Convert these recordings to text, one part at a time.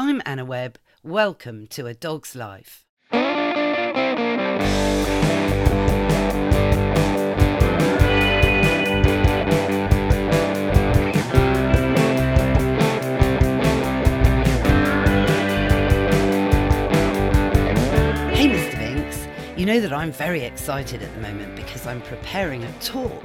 I'm Anna Webb. Welcome to A Dog's Life. You know that I'm very excited at the moment because I'm preparing a talk.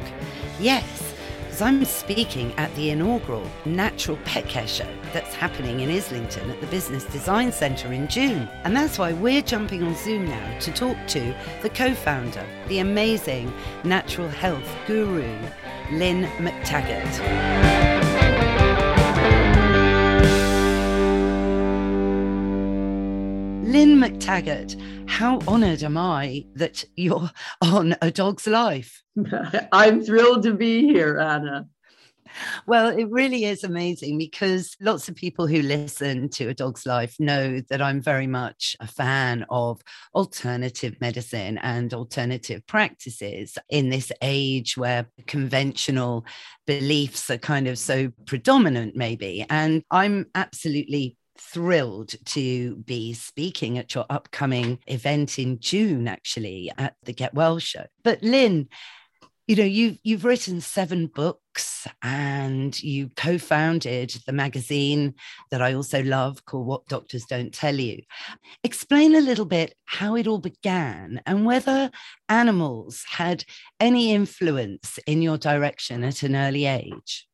Yes, because I'm speaking at the inaugural Natural Pet Care Show that's happening in Islington at the Business Design Centre in June. And that's why we're jumping on Zoom now to talk to the co founder, the amazing natural health guru, Lynne McTaggart. Lynne McTaggart, how honoured am I that you're on A Dog's Life? I'm thrilled to be here, Anna. Well, it really is amazing because lots of people who listen to A Dog's Life know that I'm very much a fan of alternative medicine and alternative practices in this age where conventional beliefs are kind of so predominant, maybe. And I'm absolutely thrilled to be speaking at your upcoming event in June, actually, at the Get Well show. But Lynne, you know, you've you've written seven books and you co founded the magazine that I also love called What Doctors Don't Tell You. Explain a little bit how it all began and whether animals had any influence in your direction at an early age.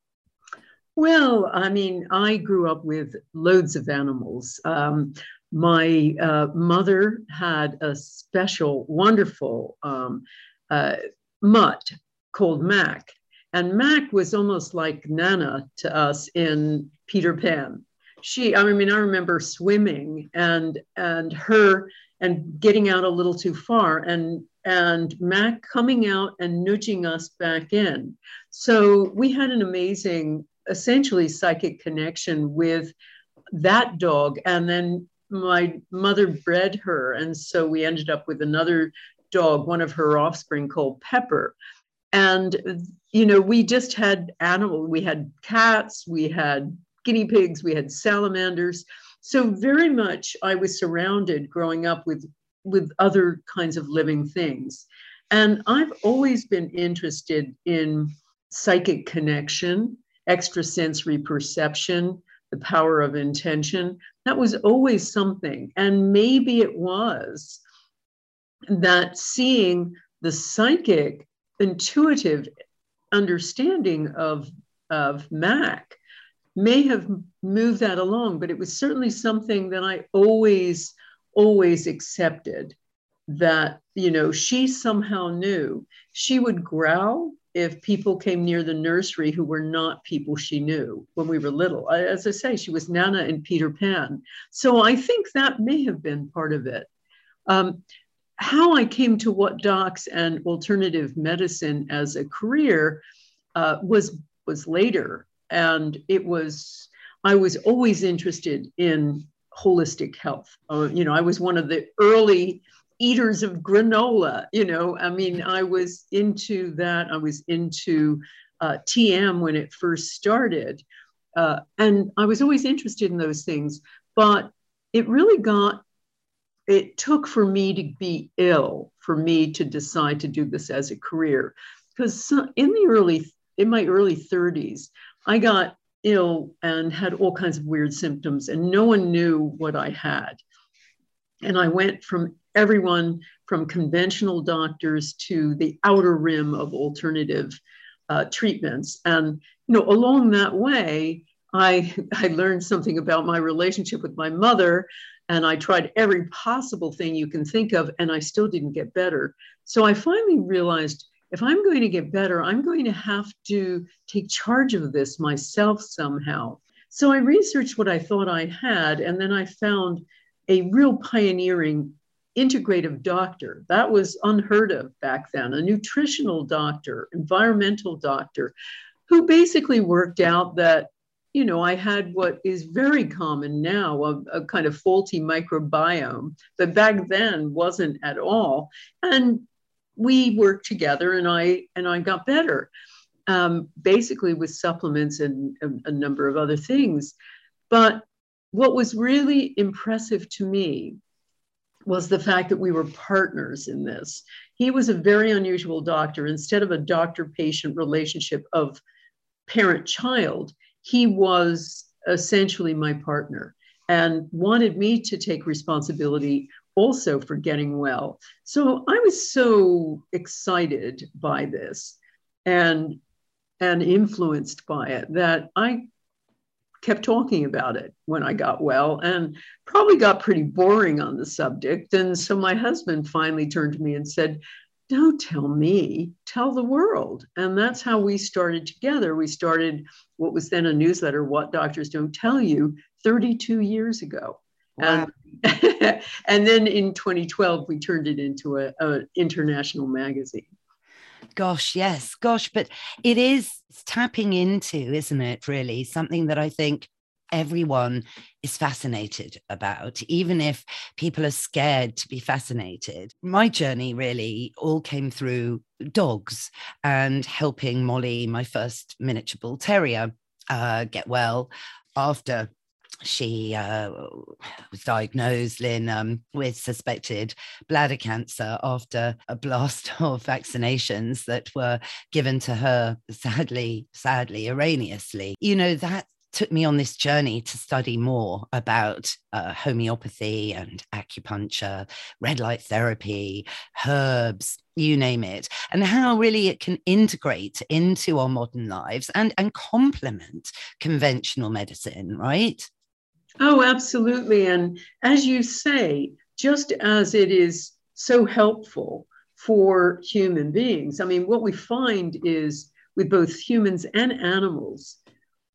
Well, I mean, I grew up with loads of animals. Um, my uh, mother had a special, wonderful um, uh, mutt called Mac. And Mac was almost like Nana to us in Peter Pan. She, I mean, I remember swimming and and her and getting out a little too far and and Mac coming out and nudging us back in. So we had an amazing essentially psychic connection with that dog. And then my mother bred her. And so we ended up with another dog, one of her offspring called Pepper. And, you know, we just had animal, we had cats, we had guinea pigs, we had salamanders. So very much I was surrounded growing up with with other kinds of living things. And I've always been interested in psychic connection extrasensory perception, the power of intention. That was always something. And maybe it was that seeing the psychic, intuitive understanding of, of Mac may have moved that along, but it was certainly something that I always, always accepted that, you know, she somehow knew. She would growl if people came near the nursery who were not people she knew when we were little. As I say, she was Nana and Peter Pan. So I think that may have been part of it. Um, how I came to what docs and alternative medicine as a career uh, was was later, and it was I was always interested in holistic health. Uh, you know, I was one of the early eaters of granola. You know, I mean, I was into that. I was into uh, TM when it first started. Uh, and I was always interested in those things. But it really got, it took for me to be ill for me to decide to do this as a career. Because in the early, in my early 30s, I got ill and had all kinds of weird symptoms, and no one knew what I had. And I went from everyone from conventional doctors to the outer rim of alternative uh, treatments. And you know, along that way, I, I learned something about my relationship with my mother, and I tried every possible thing you can think of, and I still didn't get better. So I finally realized if I'm going to get better, I'm going to have to take charge of this myself somehow. So I researched what I thought I had, and then I found a real pioneering integrative doctor. That was unheard of back then, a nutritional doctor, environmental doctor, who basically worked out that, you know, I had what is very common now, a, a kind of faulty microbiome that back then wasn't at all. And we worked together and I and I got better. Um, basically with supplements and a, a number of other things. But what was really impressive to me was the fact that we were partners in this. He was a very unusual doctor. Instead of a doctor patient relationship of parent child, he was essentially my partner and wanted me to take responsibility also for getting well. So I was so excited by this and and influenced by it that I kept talking about it when I got well and probably got pretty boring on the subject. And so my husband finally turned to me and said, Don't tell me, tell the world. And that's how we started together. We started what was then a newsletter, What Doctors Don't Tell You, 32 years ago. Wow. And, and then in 2012, we turned it into an international magazine. Gosh, yes, gosh, but it is tapping into, isn't it, really? Something that I think everyone is fascinated about, even if people are scared to be fascinated. My journey really all came through dogs and helping Molly, my first miniature bull terrier, uh, get well after she uh, was diagnosed, Lynne, um, with suspected bladder cancer after a blast of vaccinations that were given to her, sadly, sadly, erroneously. You know, that took me on this journey to study more about uh, homeopathy and acupuncture, red light therapy, herbs, you name it, and how really it can integrate into our modern lives and, and complement conventional medicine, right? Oh, absolutely. And as you say, just as it is so helpful for human beings, I mean, what we find is with both humans and animals,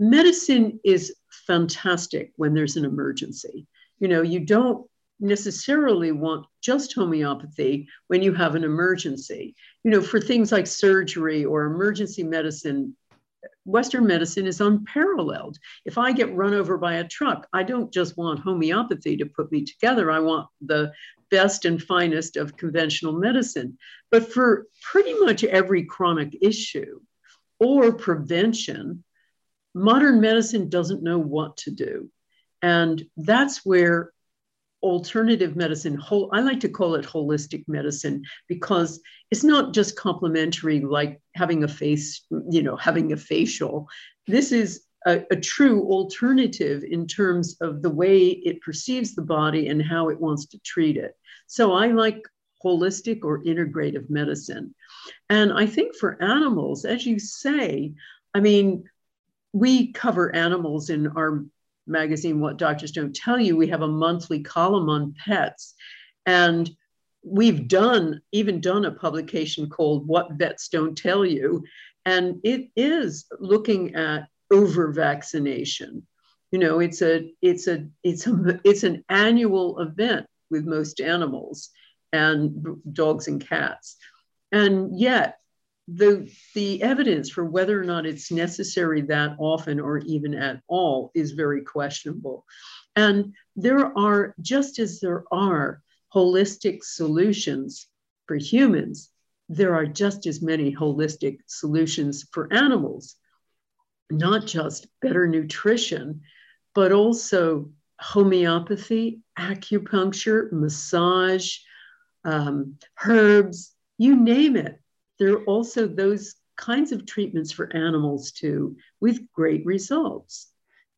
medicine is fantastic when there's an emergency. You know, you don't necessarily want just homeopathy when you have an emergency. You know, for things like surgery or emergency medicine, Western medicine is unparalleled. If I get run over by a truck, I don't just want homeopathy to put me together. I want the best and finest of conventional medicine. But for pretty much every chronic issue or prevention, modern medicine doesn't know what to do. And that's where alternative medicine whole i like to call it holistic medicine because it's not just complementary like having a face you know having a facial. This is a, a, true alternative in terms of the way it perceives the body and how it wants to treat it. So i like holistic or integrative medicine. And i think for animals as you say i mean we cover animals in our magazine, What Doctors Don't Tell You, we have a monthly column on pets. And we've done, even done a publication called What Vets Don't Tell You. And it is looking at over vaccination. You know, it's a it's a it's a it's an annual event with most animals and dogs and cats. And yet the the evidence for whether or not it's necessary that often or even at all is very questionable. And there are just as there are holistic solutions for humans there are just as many holistic solutions for animals. Not just better nutrition but also homeopathy acupuncture massage um, herbs you name it there are also those kinds of treatments for animals too with great results.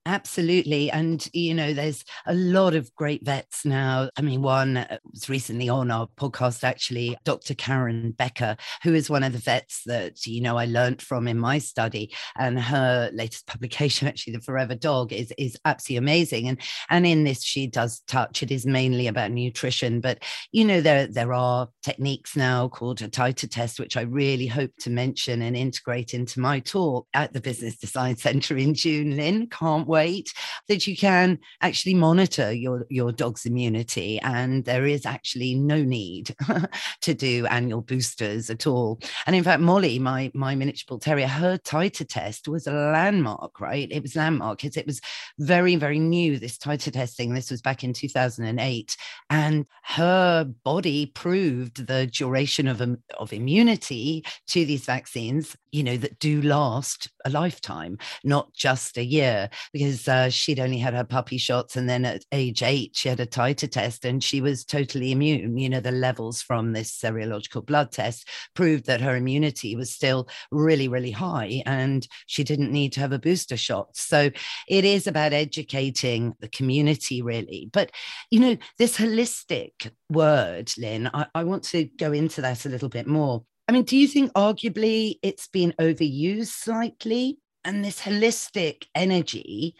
Absolutely. And, you know, there's a lot of great vets now. I mean, one was recently on our podcast, actually, Dr. Karen Becker, who is one of the vets that, you know, I learned from in my study. And her latest publication, actually, The Forever Dog, is, is absolutely amazing. And, and in this, she does touch, it is mainly about nutrition. But, you know, there, there are techniques now called a titer test, which I really hope to mention and integrate into my talk at the Business Design Center in June. Lynne, can't wait weight that you can actually monitor your, your dog's immunity. And there is actually no need to do annual boosters at all. And in fact, Molly, my, my miniature bull terrier, her titer test was a landmark, right? It was landmark because it was very, very new, this titer testing. This was back in 2008. And her body proved the duration of, of immunity to these vaccines you know, that do last a lifetime, not just a year, because uh, she'd only had her puppy shots. And then at age eight, she had a titer test and she was totally immune. You know, the levels from this serological blood test proved that her immunity was still really, really high and she didn't need to have a booster shot. So it is about educating the community, really. But, you know, this holistic word, Lynne, I, I want to go into that a little bit more. I mean, do you think arguably it's been overused slightly? And this holistic energy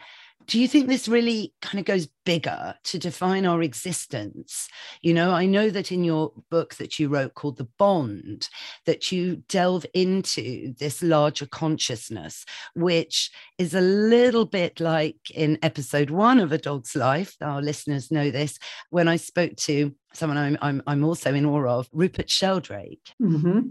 do you think this really kind of goes bigger to define our existence? You know i know that in your book that you wrote called the bond that you delve into this larger consciousness which is a little bit like in episode one of a dog's life. Our listeners know this. When i spoke to someone i'm i'm, I'm also in awe of rupert sheldrake. Mm-hmm.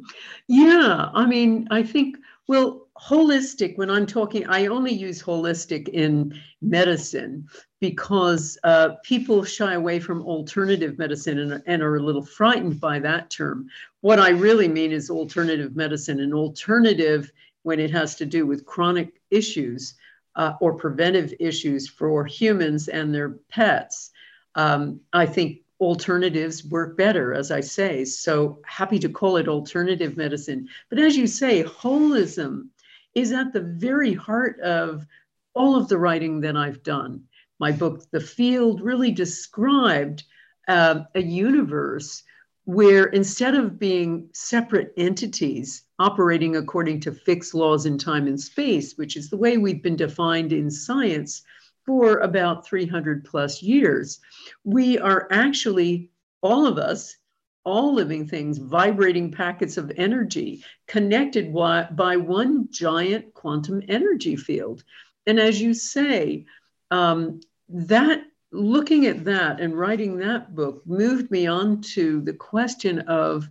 yeah i mean i think well, holistic, when I'm talking, I only use holistic in medicine because uh, people shy away from alternative medicine and, and are a little frightened by that term. What I really mean is alternative medicine, and alternative when it has to do with chronic issues uh, or preventive issues for humans and their pets. Um, I think alternatives work better, as I say. So happy to call it alternative medicine. But as you say, holism is at the very heart of all of the writing that I've done. My book, The Field, really described uh, a universe where instead of being separate entities operating according to fixed laws in time and space, which is the way we've been defined in science, for about 300 plus years. We are actually, all of us, all living things, vibrating packets of energy connected by one giant quantum energy field. And as you say, um, that looking at that and writing that book moved me on to the question of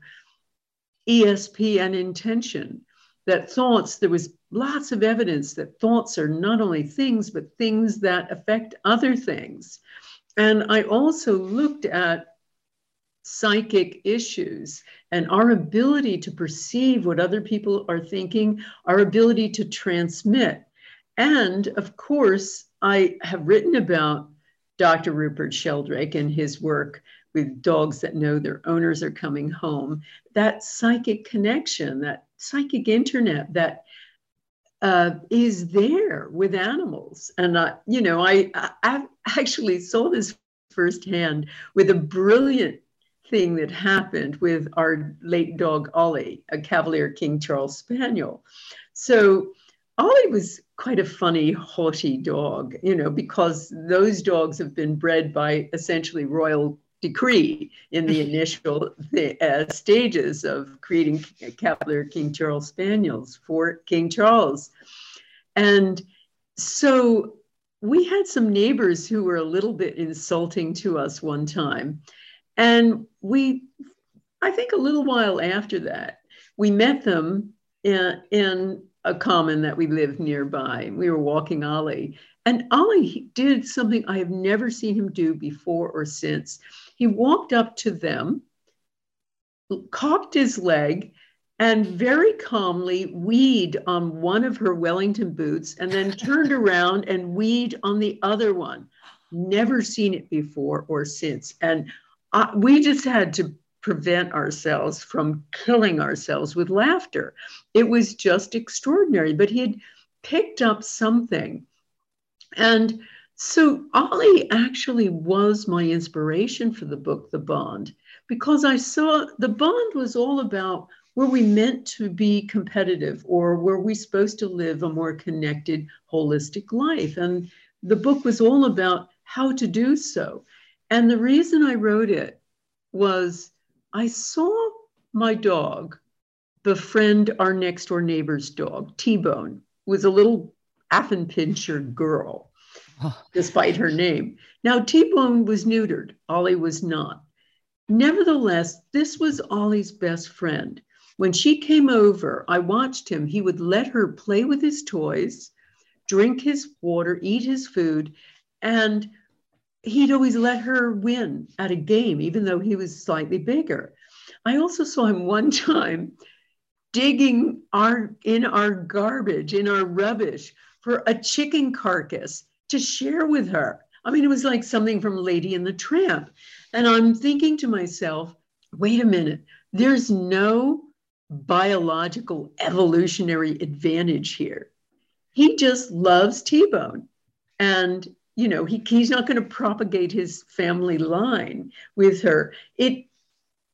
ESP and intention. That thoughts, there was lots of evidence that thoughts are not only things, but things that affect other things. And I also looked at psychic issues and our ability to perceive what other people are thinking, our ability to transmit. And of course, I have written about Dr. Rupert Sheldrake and his work with dogs that know their owners are coming home. That psychic connection, that psychic internet, that uh, is there with animals. And, I, you know, I, I actually saw this firsthand with a brilliant thing that happened with our late dog, Ollie, a Cavalier King Charles Spaniel. So, Ollie was quite a funny, haughty dog, you know, because those dogs have been bred by essentially royal decree in the initial uh, stages of creating Cavalier King Charles Spaniels for King Charles. And so we had some neighbors who were a little bit insulting to us one time. And we, I think a little while after that, we met them in, in a common that we lived nearby. We were walking Ollie, and Ollie did something I have never seen him do before or since. He walked up to them, cocked his leg, and very calmly weed on one of her Wellington boots and then turned around and weed on the other one. Never seen it before or since. And I, we just had to prevent ourselves from killing ourselves with laughter. It was just extraordinary. But he had picked up something. And so Ollie actually was my inspiration for the book, The Bond, because I saw the bond was all about were we meant to be competitive or were we supposed to live a more connected, holistic life? And the book was all about how to do so. And the reason I wrote it was I saw my dog befriend our next door neighbor's dog, T Bone, was a little Affenpinscher girl, despite her name. Now, T Bone was neutered, Ollie was not. Nevertheless, this was Ollie's best friend. When she came over, I watched him. He would let her play with his toys, drink his water, eat his food, and he'd always let her win at a game, even though he was slightly bigger. I also saw him one time digging our in our garbage, in our rubbish for a chicken carcass to share with her. I mean, it was like something from Lady and the Tramp. And I'm thinking to myself, wait a minute, there's no biological evolutionary advantage here. He just loves T-Bone. And you know, he, he's not going to propagate his family line with her. It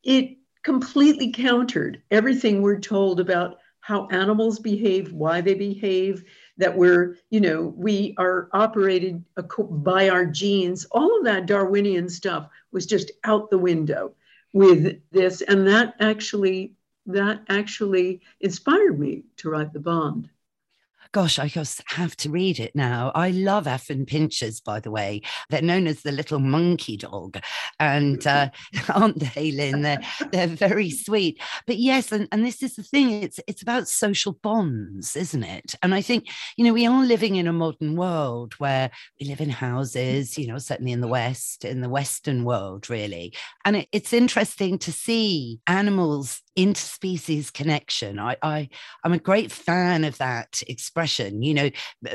it completely countered everything we're told about how animals behave, why they behave, that we're, you know, we are operated by our genes. All of that Darwinian stuff was just out the window with this. And that actually, that actually inspired me to write the bond gosh, I just have to read it now. I love Affen Pinschers, by the way. They're known as the little monkey dog. And uh, aren't they, Lynne? They're, they're very sweet. But yes, and, and this is the thing, it's it's about social bonds, isn't it? And I think, you know, we are living in a modern world where we live in houses, you know, certainly in the West, in the Western world, really. And it, it's interesting to see animals interspecies connection. I, I I'm a great fan of that expression. You know,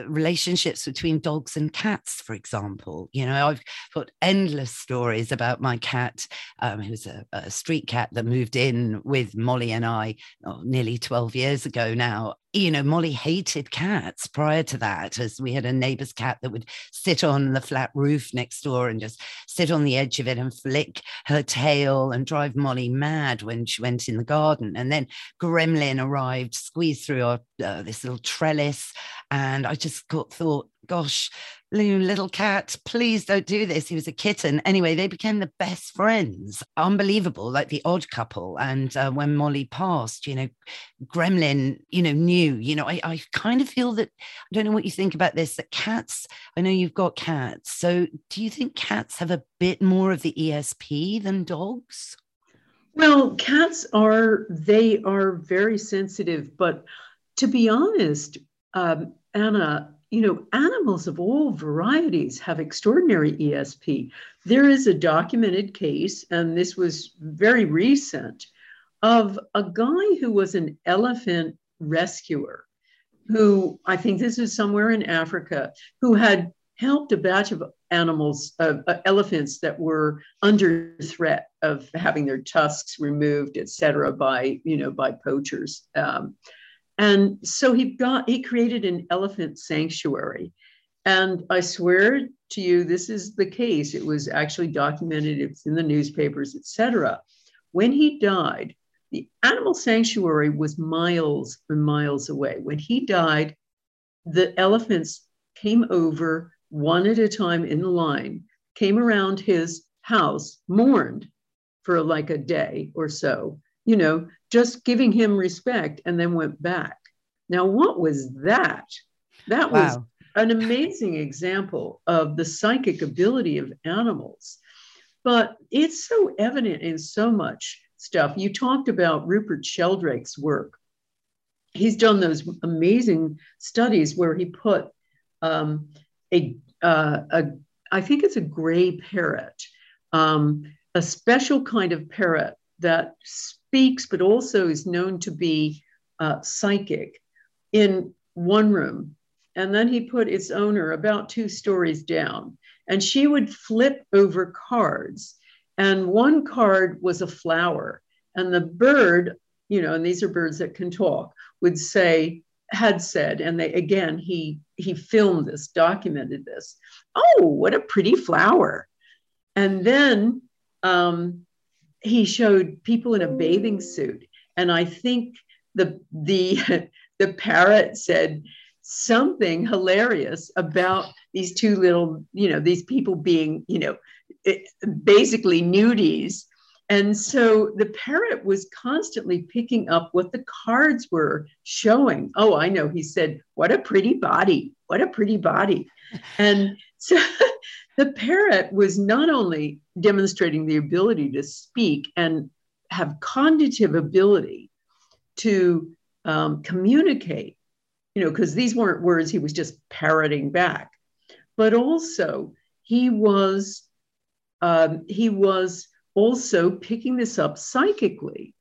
relationships between dogs and cats, for example. You know, I've got endless stories about my cat, um, who's a, a street cat that moved in with Molly and I oh, nearly 12 years ago now you know, Molly hated cats prior to that, as we had a neighbor's cat that would sit on the flat roof next door and just sit on the edge of it and flick her tail and drive Molly mad when she went in the garden. And then Gremlin arrived, squeezed through our, uh, this little trellis. And I just got, thought, gosh, little cat, please don't do this. He was a kitten. Anyway, they became the best friends. Unbelievable, like the odd couple. And uh, when Molly passed, you know, Gremlin, you know, knew, you know, I, I kind of feel that, I don't know what you think about this, that cats, I know you've got cats. So do you think cats have a bit more of the ESP than dogs? Well, cats are, they are very sensitive, but to be honest, um, Anna, you know, animals of all varieties have extraordinary ESP. There is a documented case, and this was very recent, of a guy who was an elephant rescuer, who I think this is somewhere in Africa, who had helped a batch of animals, uh, uh, elephants that were under threat of having their tusks removed, et cetera, by, you know, by poachers. Um, and so he got he created an elephant sanctuary. And I swear to you, this is the case. It was actually documented, it's in the newspapers, etc. When he died, the animal sanctuary was miles and miles away. When he died, the elephants came over one at a time in line, came around his house, mourned for like a day or so, you know, just giving him respect and then went back. Now, what was that? That wow. was an amazing example of the psychic ability of animals. But it's so evident in so much stuff. You talked about Rupert Sheldrake's work. He's done those amazing studies where he put um, a, uh, a, I think it's a gray parrot, um, a special kind of parrot that speaks, but also is known to be uh, psychic in one room. And then he put its owner about two stories down. And she would flip over cards. And one card was a flower. And the bird, you know, and these are birds that can talk, would say, had said, and they again, he he filmed this, documented this. Oh, what a pretty flower. And then um, he showed people in a bathing suit. And I think the the the parrot said something hilarious about these two little, you know, these people being, you know, eh, basically nudies. And so the parrot was constantly picking up what the cards were showing. Oh, I know. He said, What a pretty body. What a pretty body. And so the parrot was not only demonstrating the ability to speak and have cognitive ability to um, communicate, you know, because these weren't words he was just parroting back, but also he was um, he was also picking this up psychically.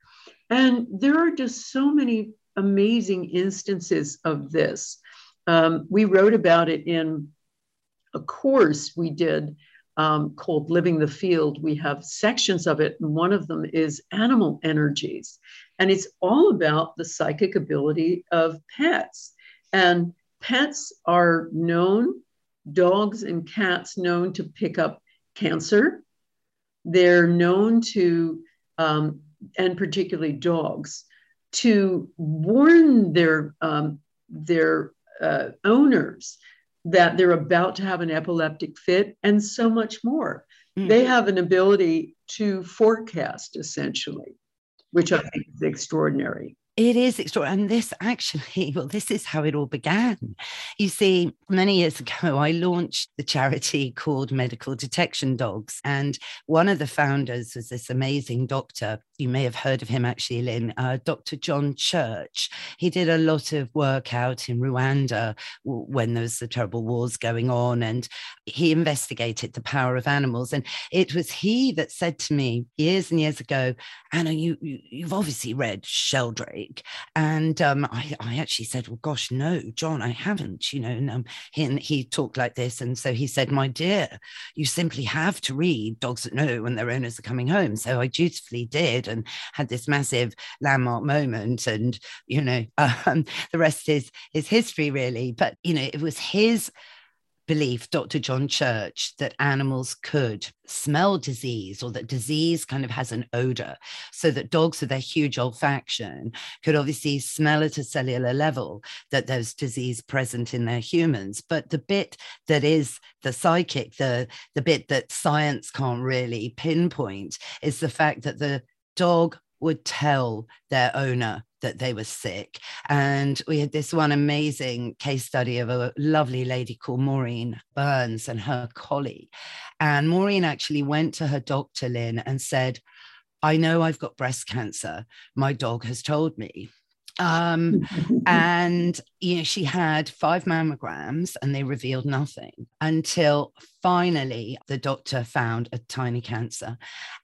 And there are just so many amazing instances of this. Um, we wrote about it in a course we did um, called Living the Field. We have sections of it, and one of them is animal energies. And it's all about the psychic ability of pets. And pets are known, dogs and cats known to pick up cancer. They're known to, um, and particularly dogs, to warn their, um, their uh, owners that they're about to have an epileptic fit, and so much more. Mm. They have an ability to forecast essentially, which I think is extraordinary. It is extraordinary. And this actually, well, this is how it all began. You see, many years ago, I launched the charity called Medical Detection Dogs. And one of the founders was this amazing doctor you may have heard of him actually, Lynne, uh, Dr. John Church. He did a lot of work out in Rwanda when there was the terrible wars going on, and he investigated the power of animals. And it was he that said to me years and years ago, Anna, you, you have obviously read Sheldrake, and um, I, I actually said, well, gosh, no, John, I haven't. You know, and um, he, he talked like this, and so he said, my dear, you simply have to read Dogs That Know when their owners are coming home. So I dutifully did did and had this massive landmark moment. And, you know, um, the rest is, is history, really. But, you know, it was his belief, Dr. John Church, that animals could smell disease or that disease kind of has an odor. So that dogs, with their huge olfaction, could obviously smell at a cellular level that there's disease present in their humans. But the bit that is the psychic, the, the bit that science can't really pinpoint, is the fact that the dog would tell their owner that they were sick. And we had this one amazing case study of a lovely lady called Maureen Burns and her collie. And Maureen actually went to her doctor, Lynne, and said, I know I've got breast cancer. My dog has told me. Um, and you know, she had five mammograms and they revealed nothing until finally the doctor found a tiny cancer.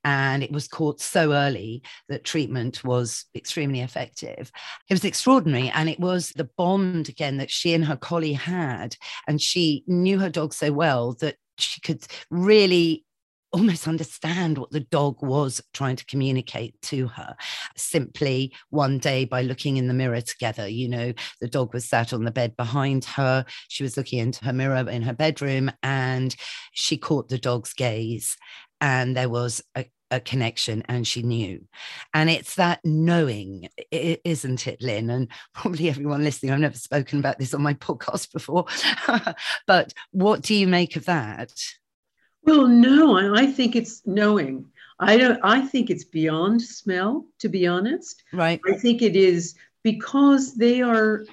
And it was caught so early that treatment was extremely effective. It was extraordinary. And it was the bond again that she and her collie had. And she knew her dog so well that she could really almost understand what the dog was trying to communicate to her simply one day by looking in the mirror together. You know, the dog was sat on the bed behind her. She was looking into her mirror in her bedroom and she caught the dog's gaze. And there was a, a connection and she knew. And it's that knowing, isn't it, Lynne? And probably everyone listening, I've never spoken about this on my podcast before, but what do you make of that? Well, no, I think it's knowing. I don't. I think it's beyond smell. To be honest, right. I think it is because they are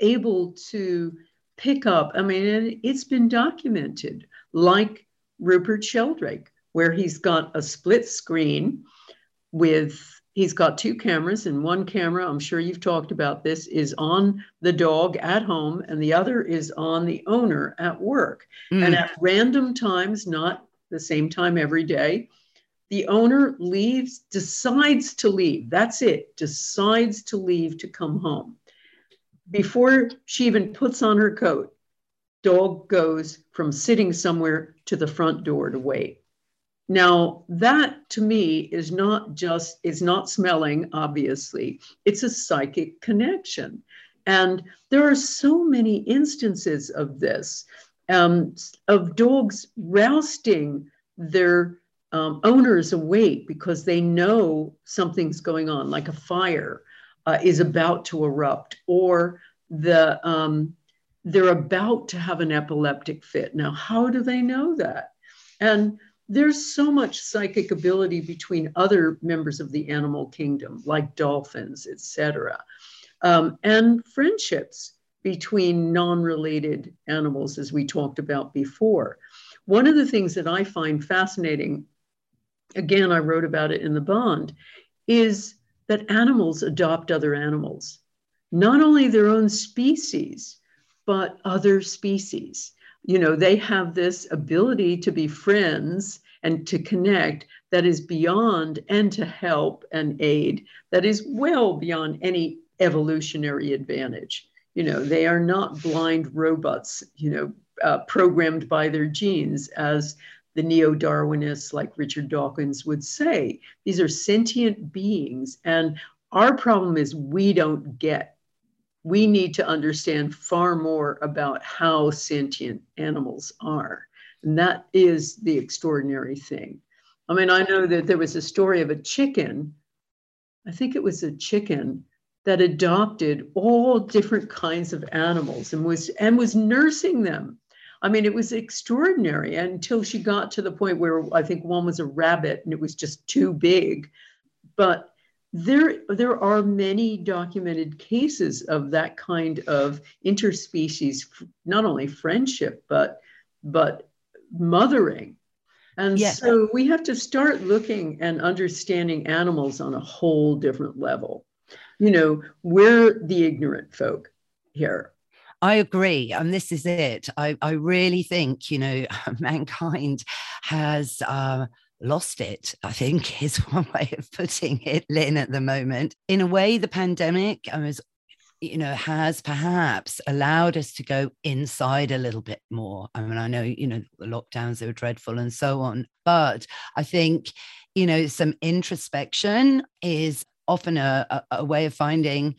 able to pick up. I mean, it's been documented, like Rupert Sheldrake, where he's got a split screen with he's got two cameras and one camera i'm sure you've talked about this is on the dog at home and the other is on the owner at work. Mm. and at random times not the same time every day the owner leaves decides to leave. That's it. Decides to leave to come home. Before she even puts on her coat dog goes from sitting somewhere to the front door to wait now, that to me is not just, is not smelling, obviously, it's a psychic connection. And there are so many instances of this, um, of dogs rousting their um, owners awake because they know something's going on, like a fire uh, is about to erupt, or the um, they're about to have an epileptic fit. Now, how do they know that? And there's so much psychic ability between other members of the animal kingdom, like dolphins, etc., um, and friendships between non-related animals, as we talked about before. One of the things that I find fascinating, again, I wrote about it in the bond, is that animals adopt other animals, not only their own species, but other species you know, they have this ability to be friends and to connect that is beyond and to help and aid that is well beyond any evolutionary advantage. You know, they are not blind robots, you know, uh, programmed by their genes, as the neo Darwinists like Richard Dawkins would say. These are sentient beings. And our problem is we don't get. We need to understand far more about how sentient animals are. And that is the extraordinary thing. I mean, I know that there was a story of a chicken, I think it was a chicken that adopted all different kinds of animals and was and was nursing them. I mean, it was extraordinary until she got to the point where I think one was a rabbit and it was just too big. But there, there are many documented cases of that kind of interspecies, not only friendship, but but mothering. And yes. so we have to start looking and understanding animals on a whole different level you know, we're the ignorant folk here. I agree. And this is it. I, I really think, you know, mankind has uh, lost it, I think is one way of putting it, Lynne, at the moment. In a way, the pandemic uh, was you know has perhaps allowed us to go inside a little bit more i mean i know you know the lockdowns they were dreadful and so on but i think you know some introspection is often a, a, a way of finding,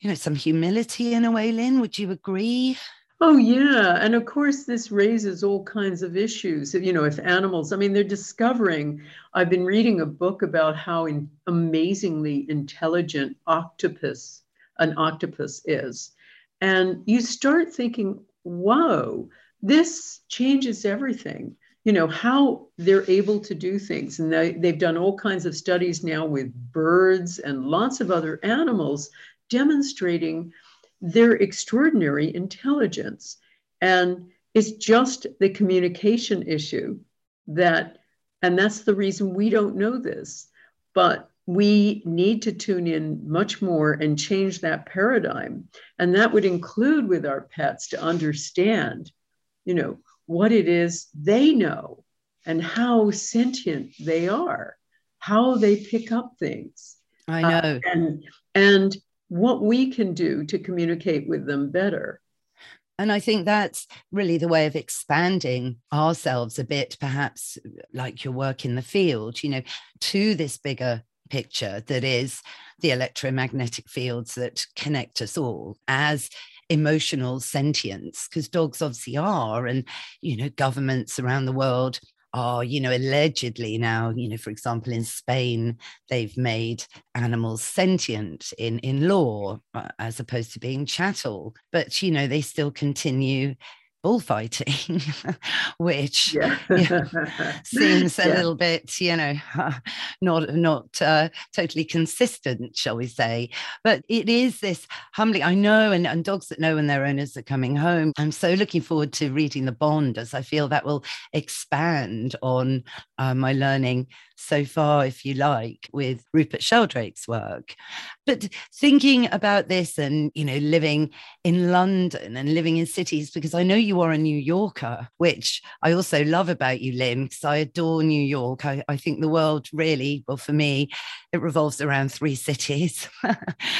you know, some humility in a way, Lynne. Would you agree? Oh, yeah. And of course, this raises all kinds of issues. You know, if animals, I mean, they're discovering. I've been reading a book about how in, amazingly intelligent octopus an octopus is. And you start thinking, whoa, this changes everything you know how they're able to do things and they, they've done all kinds of studies now with birds and lots of other animals demonstrating their extraordinary intelligence and it's just the communication issue that and that's the reason we don't know this but we need to tune in much more and change that paradigm and that would include with our pets to understand you know what it is they know and how sentient they are, how they pick up things. I know. Uh, and and what we can do to communicate with them better. And I think that's really the way of expanding ourselves a bit, perhaps like your work in the field, you know, to this bigger picture that is the electromagnetic fields that connect us all as emotional sentience because dogs obviously are and you know governments around the world are you know allegedly now you know for example in spain they've made animals sentient in in law uh, as opposed to being chattel. But you know they still continue bullfighting, which yeah. seems a yeah. little bit, you know, not not uh, totally consistent, shall we say? But it is this humbling. I know, and, and dogs that know when their owners are coming home. I'm so looking forward to reading the Bond, as I feel that will expand on uh, my learning so far, if you like, with Rupert Sheldrake's work. But thinking about this and, you know, living in London and living in cities, because I know you are a New Yorker, which I also love about you, Lynne, because I adore New York. I, I think the world really, well, for me, it revolves around three cities.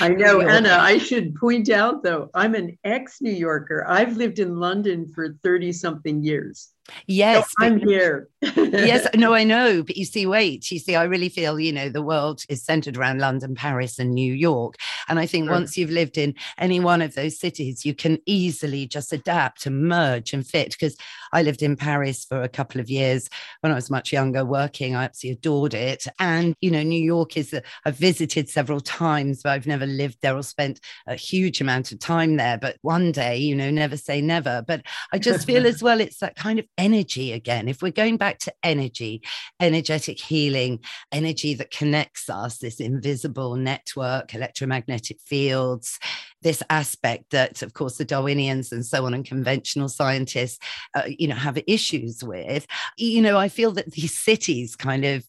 I know, Anna. I should point out, though, I'm an ex New Yorker. I've lived in London for 30 something years. Yes, so I'm here. yes, no, I know. But you see, wait, you see, I really feel, you know, the world is centered around London, Paris, and New York. And I think sure. once you've lived in any one of those cities, you can easily just adapt and merge and fit. Because I lived in Paris for a couple of years when I was much younger, working. I absolutely adored it. And, you know, New York is, i I've visited several times, but I've never lived there or spent a huge amount of time there. But one day, you know, never say never. But I just feel as well, it's that kind of energy again. If we're going back to energy, energetic healing, energy that connects us, this invisible network, electromagnetic fields, this aspect that, of course, the Darwinians and so on and conventional scientists, uh, you know, have issues with. You know, I feel that these cities kind of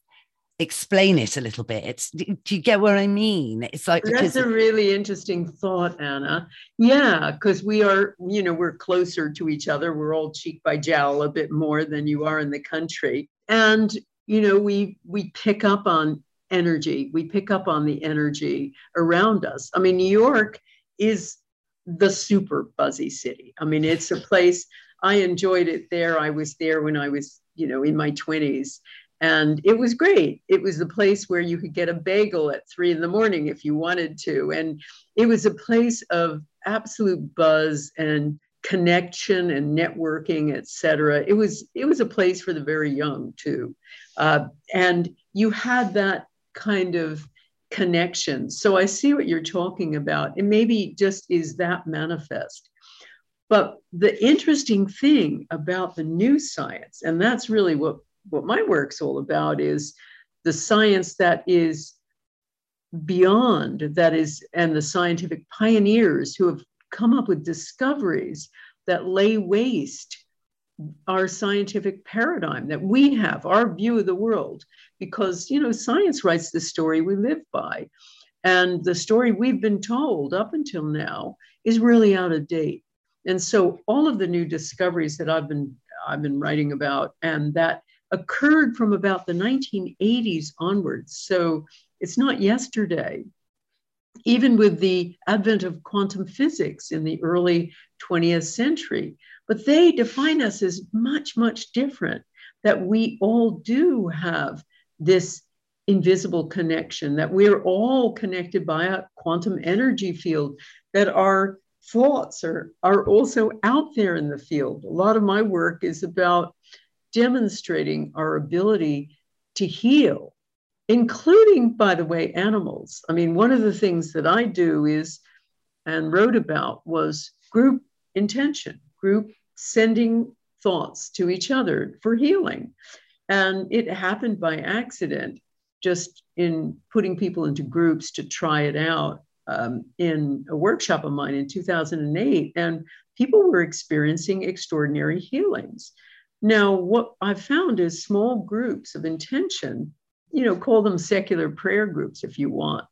explain it a little bit. Do, do you get what I mean? It's like that's a really interesting thought, Anna. Yeah, because we are, you know, we're closer to each other. We're all cheek by jowl a bit more than you are in the country. and you know we we pick up on energy we pick up on the energy around us i mean new york is the super buzzy city. I mean it's a place i enjoyed it there. I was there when i was you know in my 20s and it was great. It was the place where you could get a bagel at three in the morning if you wanted to. And it was a place of absolute buzz and connection and networking etc it was it was a place for the very young too. Uh, and you had that kind of connection. So i see what you're talking about and maybe just is that manifest. But the interesting thing about the new science and that's really what what my work's all about is the science that is beyond that is and the scientific pioneers who have come up with discoveries that lay waste our scientific paradigm that we have, our view of the world, because, you know, science writes the story we live by. And the story we've been told up until now is really out of date. And so all of the new discoveries that I've been I've been writing about and that occurred from about the 1980s onwards. So it's not yesterday even with the advent of quantum physics in the early 20th century. But they define us as much, much different, that we all do have this invisible connection, that we're all connected by a quantum energy field, that our thoughts are, are also out there in the field. A lot of my work is about demonstrating our ability to heal including, by the way, animals. I mean, one of the things that I do is, and wrote about, was group intention, group sending thoughts to each other for healing. And it happened by accident, just in putting people into groups to try it out um, in a workshop of mine in 2008. And people were experiencing extraordinary healings. Now, what I've found is small groups of intention you know, call them secular prayer groups if you want,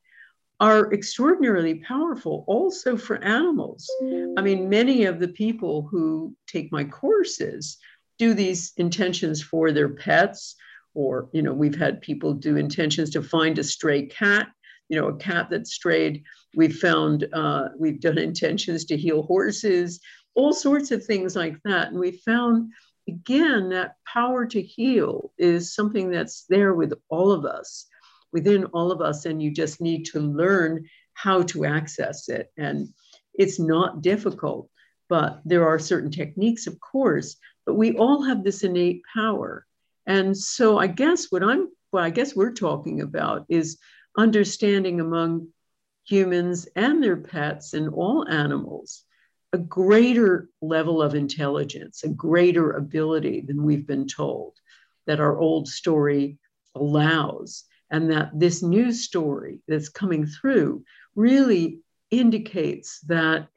are extraordinarily powerful also for animals. I mean, many of the people who take my courses do these intentions for their pets, or, you know, we've had people do intentions to find a stray cat, you know, a cat that strayed. We've found, uh, we've done intentions to heal horses, all sorts of things like that. And we found again, that power to heal is something that's there with all of us, within all of us, and you just need to learn how to access it. And it's not difficult, but there are certain techniques, of course, but we all have this innate power. And so I guess what I'm, what I guess we're talking about is understanding among humans and their pets and all animals a greater level of intelligence, a greater ability than we've been told that our old story allows. And that this new story that's coming through really indicates that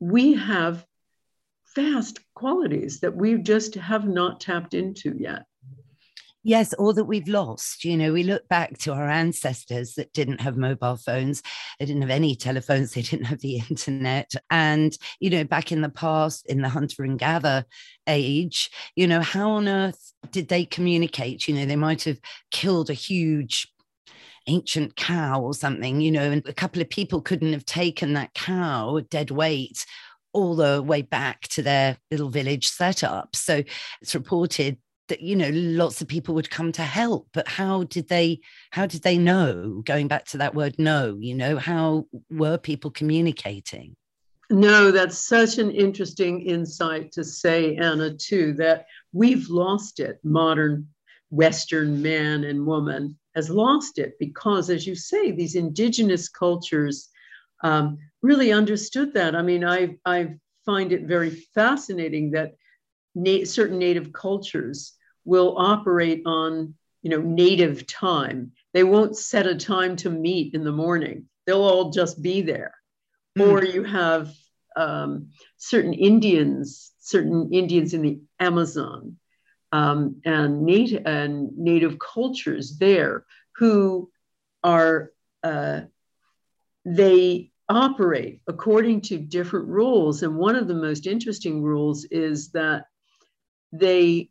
we have vast qualities that we just have not tapped into yet. Yes, or that we've lost. You know, we look back to our ancestors that didn't have mobile phones, they didn't have any telephones, they didn't have the internet. And, you know, back in the past, in the hunter and gather age, you know, how on earth did they communicate? You know, they might have killed a huge ancient cow or something, you know, and a couple of people couldn't have taken that cow, dead weight, all the way back to their little village setup. So it's reported that you know lots of people would come to help but how did they how did they know going back to that word know you know how were people communicating no that's such an interesting insight to say anna too that we've lost it modern western man and woman has lost it because as you say these indigenous cultures um, really understood that. I mean i i find it very fascinating that na- certain native cultures will operate on you know native time. They won't set a time to meet in the morning. They'll all just be there. Mm. or you have um, certain indians certain indians in the amazon um, and native and native cultures there who are uh, they operate according to different rules. And one of the most interesting rules is that they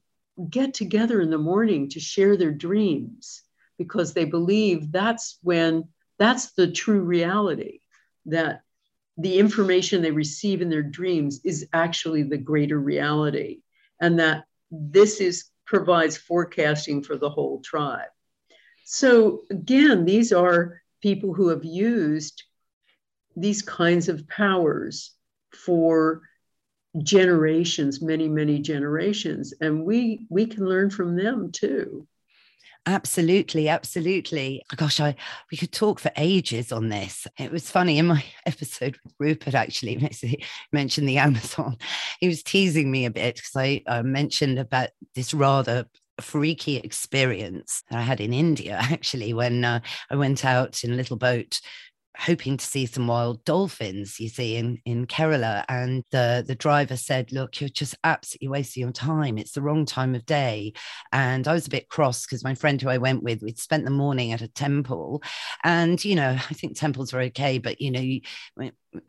get together in the morning to share their dreams because they believe that's when that's the true reality that the information they receive in their dreams is actually the greater reality and that this is provides forecasting for the whole tribe. So again these are people who have used these kinds of powers for generations many many generations and we we can learn from them too Absolutely, absolutely. Gosh, I we could talk for ages on this. It was funny in my episode with Rupert actually mentioned the Amazon. He was teasing me a bit because I uh, mentioned about this rather freaky experience that I had in India actually when uh, I went out in a little boat hoping to see some wild dolphins, you see, in, in Kerala. And the, the driver said, Look, you're just absolutely wasting your time. It's the wrong time of day. And I was a bit cross because my friend who I went with, we'd spent the morning at a temple. And, you know, I think temples are okay, but, you know, you,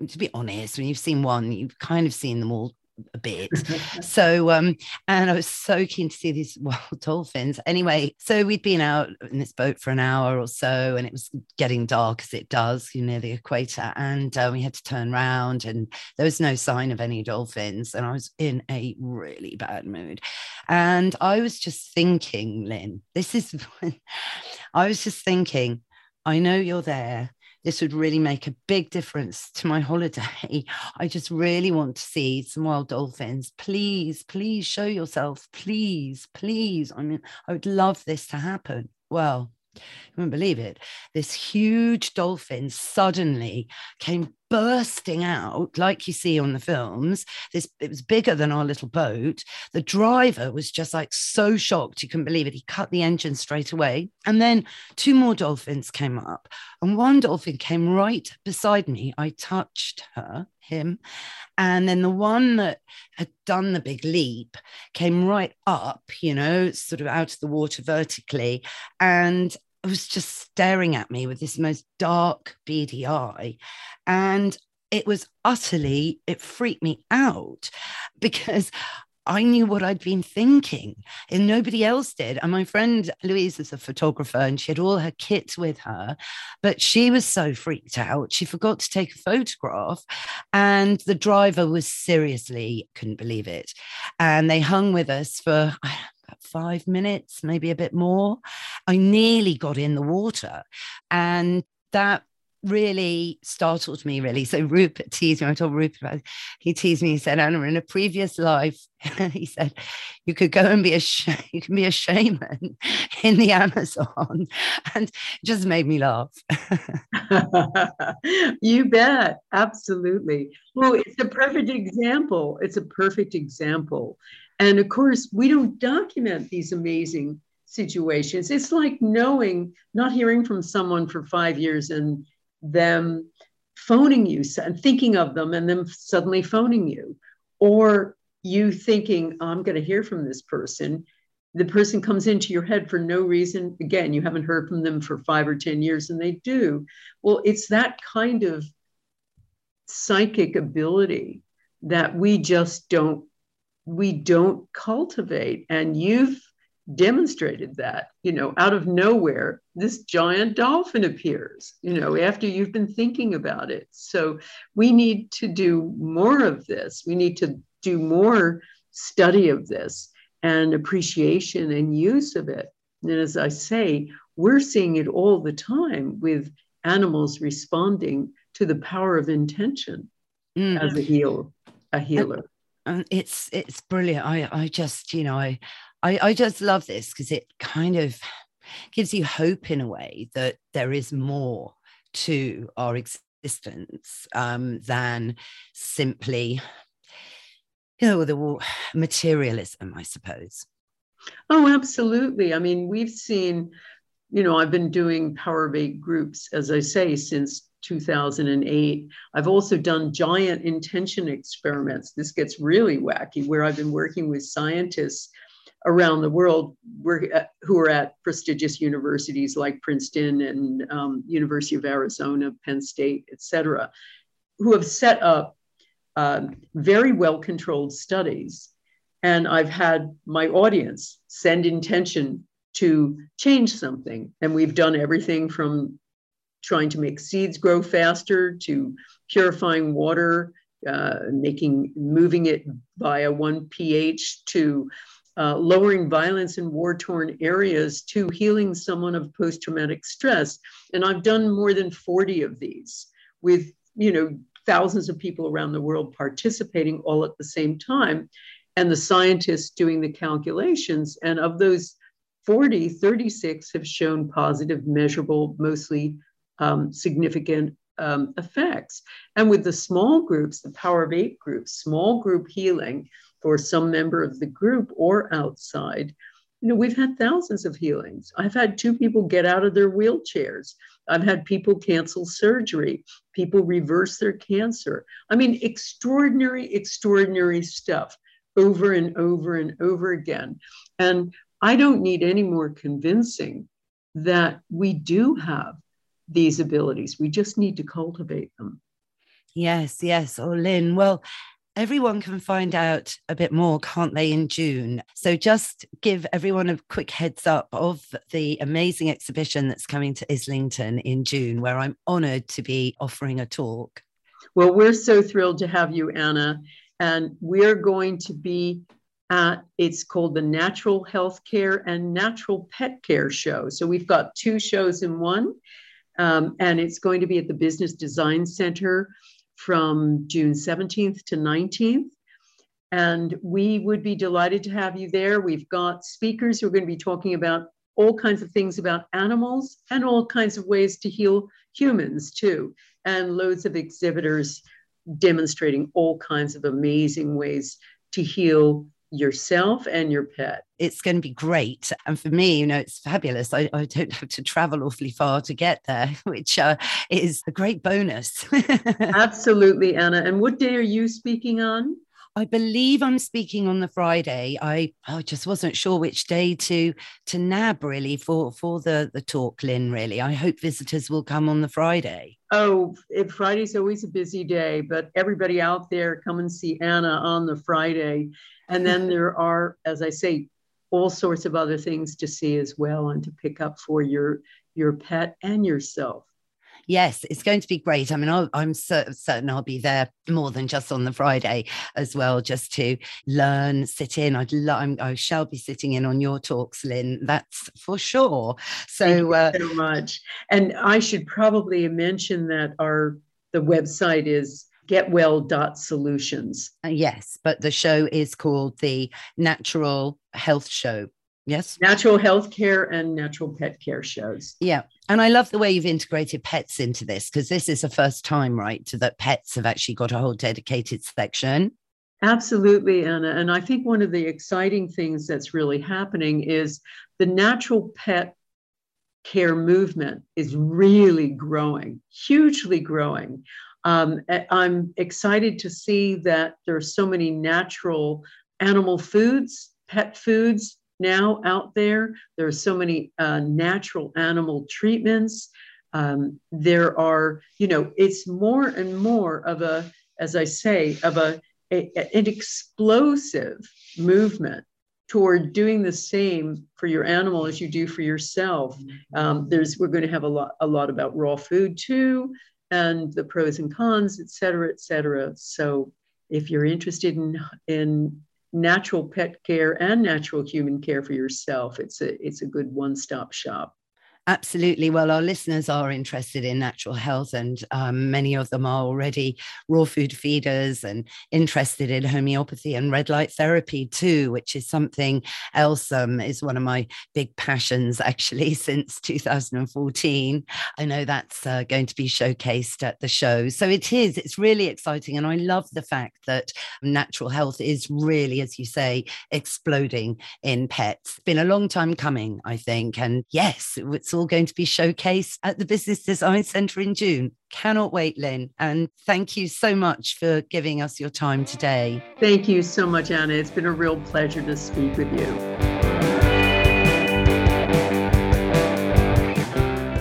to be honest, when you've seen one, you've kind of seen them all a bit. so, um, and I was so keen to see these wild dolphins. Anyway, so we'd been out in this boat for an hour or so, and it was getting dark as it does, you know, the equator. And uh, we had to turn around, and there was no sign of any dolphins. And I was in a really bad mood. And I was just thinking, Lynne, this is, I was just thinking, I know you're there this would really make a big difference to my holiday. I just really want to see some wild dolphins. Please, please show yourself. Please, please. I mean, I would love this to happen. Well, you wouldn't believe it. This huge dolphin suddenly came bursting out, like you see on the films. This it was bigger than our little boat. The driver was just like so shocked, you couldn't believe it. He cut the engine straight away. And then two more dolphins came up, and one dolphin came right beside me. I touched her, him, and then the one that had done the big leap came right up, you know, sort of out of the water vertically. And was just staring at me with this most dark, beady eye. And it was utterly, it freaked me out because I knew what I'd been thinking and nobody else did. And my friend Louise is a photographer and she had all her kits with her, but she was so freaked out. She forgot to take a photograph. And the driver was seriously couldn't believe it. And they hung with us for five minutes, maybe a bit more. I nearly got in the water. And that really startled me really so rupert teased me i told rupert about it. he teased me he said anna in a previous life he said you could go and be a sh- you can be a shaman in the amazon and just made me laugh you bet absolutely well it's a perfect example it's a perfect example and of course, we don't document these amazing situations. It's like knowing, not hearing from someone for five years and them phoning you and thinking of them and then suddenly phoning you, or you thinking, oh, I'm going to hear from this person. The person comes into your head for no reason. Again, you haven't heard from them for five or 10 years, and they do. Well, it's that kind of psychic ability that we just don't we don't cultivate. And you've demonstrated that, you know, out of nowhere, this giant dolphin appears, you know, after you've been thinking about it. So we need to do more of this. We need to do more study of this and appreciation and use of it. And as I say, we're seeing it all the time with animals responding to the power of intention mm. as a heal, a healer it's it's brilliant. I I just you know I I, I just love this because it kind of gives you hope in a way that there is more to our existence um, than simply you know the materialism, I suppose. Oh, absolutely. I mean, we've seen, you know, I've been doing Power of Eight groups, as I say, since 2008. I've also done giant intention experiments. This gets really wacky, where I've been working with scientists around the world who are at prestigious universities like Princeton and um, University of Arizona, Penn State, et cetera, who have set up uh, very well controlled studies And I've had my audience send intention to change something. And we've done everything from trying to make seeds grow faster to purifying water, uh, making moving it via one pH to uh, lowering violence in war torn areas to healing someone of post traumatic stress. And I've done more than 40 of these with, you know, thousands of people around the world participating all at the same time, and the scientists doing the calculations. And of those 40, 36 have shown positive, measurable, mostly um, significant um, effects. And with the small groups, the Power of Eight groups, small group healing for some member of the group or outside, you know, we've had thousands of healings. I've had two people get out of their wheelchairs. I've had people cancel surgery, people reverse their cancer. I mean, extraordinary, extraordinary stuff over and over and over again. And I don't need any more convincing that we do have these abilities. We just need to cultivate them. Yes, yes. Oh, Lynne, well, everyone can find out a bit more, can't they, in June? So just give everyone a quick heads up of the amazing exhibition that's coming to Islington in June, where I'm honored to be offering a talk. Well, we're so thrilled to have you, Anna. And we're going to be at, it's called the Natural Healthcare and Natural Pet Care Show. So we've got two shows in one. Um, and it's going to be at the Business Design Centre from June 17th to 19th. And we would be delighted to have you there. We've got speakers who are going to be talking about all kinds of things about animals and all kinds of ways to heal humans too, and loads of exhibitors demonstrating all kinds of amazing ways to heal yourself and your pet. It's going to be great. And for me, you know, it's fabulous. I, I don't have to travel awfully far to get there, which uh, is a great bonus. Absolutely, Anna. And what day are you speaking on? I believe I'm speaking on the Friday. I, I just wasn't sure which day to to nab really for for the the talk, Lynne. Really, I hope visitors will come on the Friday. Oh, Friday's always a busy day, but everybody out there, come and see Anna on the Friday. And then there are, as I say, all sorts of other things to see as well and to pick up for your your pet and yourself. Yes, it's going to be great. I mean, i am certain I'll be there more than just on the Friday as well, just to learn, sit in. I'd lo- i shall be sitting in on your talks, Lynne. That's for sure. So, uh, so much. And I should probably mention that our the website is getwell.solutions. Uh, yes, but the show is called the Natural Health Show. Yes. Natural health care and natural pet care shows. Yeah. And I love the way you've integrated pets into this because this is the first time, right, that pets have actually got a whole dedicated section. Absolutely, Anna. And I think one of the exciting things that's really happening is the natural pet care movement is really growing, hugely growing. Um, I'm excited to see that there are so many natural animal foods, pet foods now out there. There are so many uh, natural animal treatments. Um, there are, you know, it's more and more of a, as I say, of a, a an explosive movement toward doing the same for your animal as you do for yourself. Um, there's we're going to have a lot a lot about raw food too and the pros and cons, et cetera, et cetera. So if you're interested in, in natural pet care and natural human care for yourself, it's a, it's a good one-stop shop. Absolutely. Well, our listeners are interested in natural health, and um, many of them are already raw food feeders and interested in homeopathy and red light therapy too, which is something else um, is one of my big passions actually since 2014. I know that's uh, going to be showcased at the show. So it is, it's really exciting. And I love the fact that natural health is really, as you say, exploding in pets. It's been a long time coming, I think. And yes, it's all going to be showcased at the Business Design Centre in June. Cannot wait, Lynne. And thank you so much for giving us your time today. Thank you so much, Anna. It's been a real pleasure to speak with you.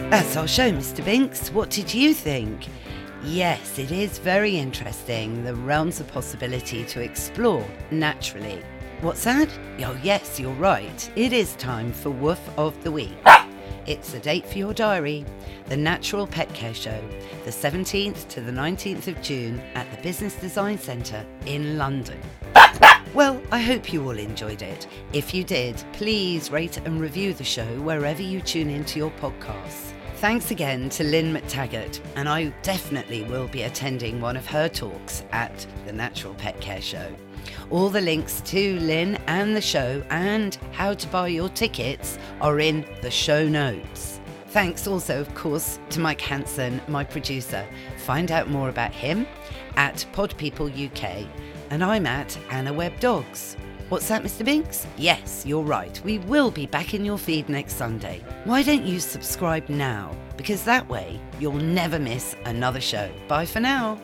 That's our show, Mr. Binks. What did you think? Yes, it is very interesting the realms of possibility to explore naturally What's that? Oh, yes, you're right. It is time for Woof of the Week. It's the date for your diary, the Natural Pet Care Show, the 17th to the 19th of June at the Business Design Centre in London. Well, I hope you all enjoyed it. If you did, please rate and review the show wherever you tune into your podcasts. Thanks again to Lynne McTaggart, and I definitely will be attending one of her talks at the Natural Pet Care Show. All the links to Lynne and the show and how to buy your tickets are in the show notes. Thanks also, of course, to Mike Hanson, my producer. Find out more about him at Pod People UK and I'm at Anna Webb Dogs. What's that, Mr. Binks? Yes, you're right. We will be back in your feed next Sunday. Why don't you subscribe now? Because that way you'll never miss another show. Bye for now.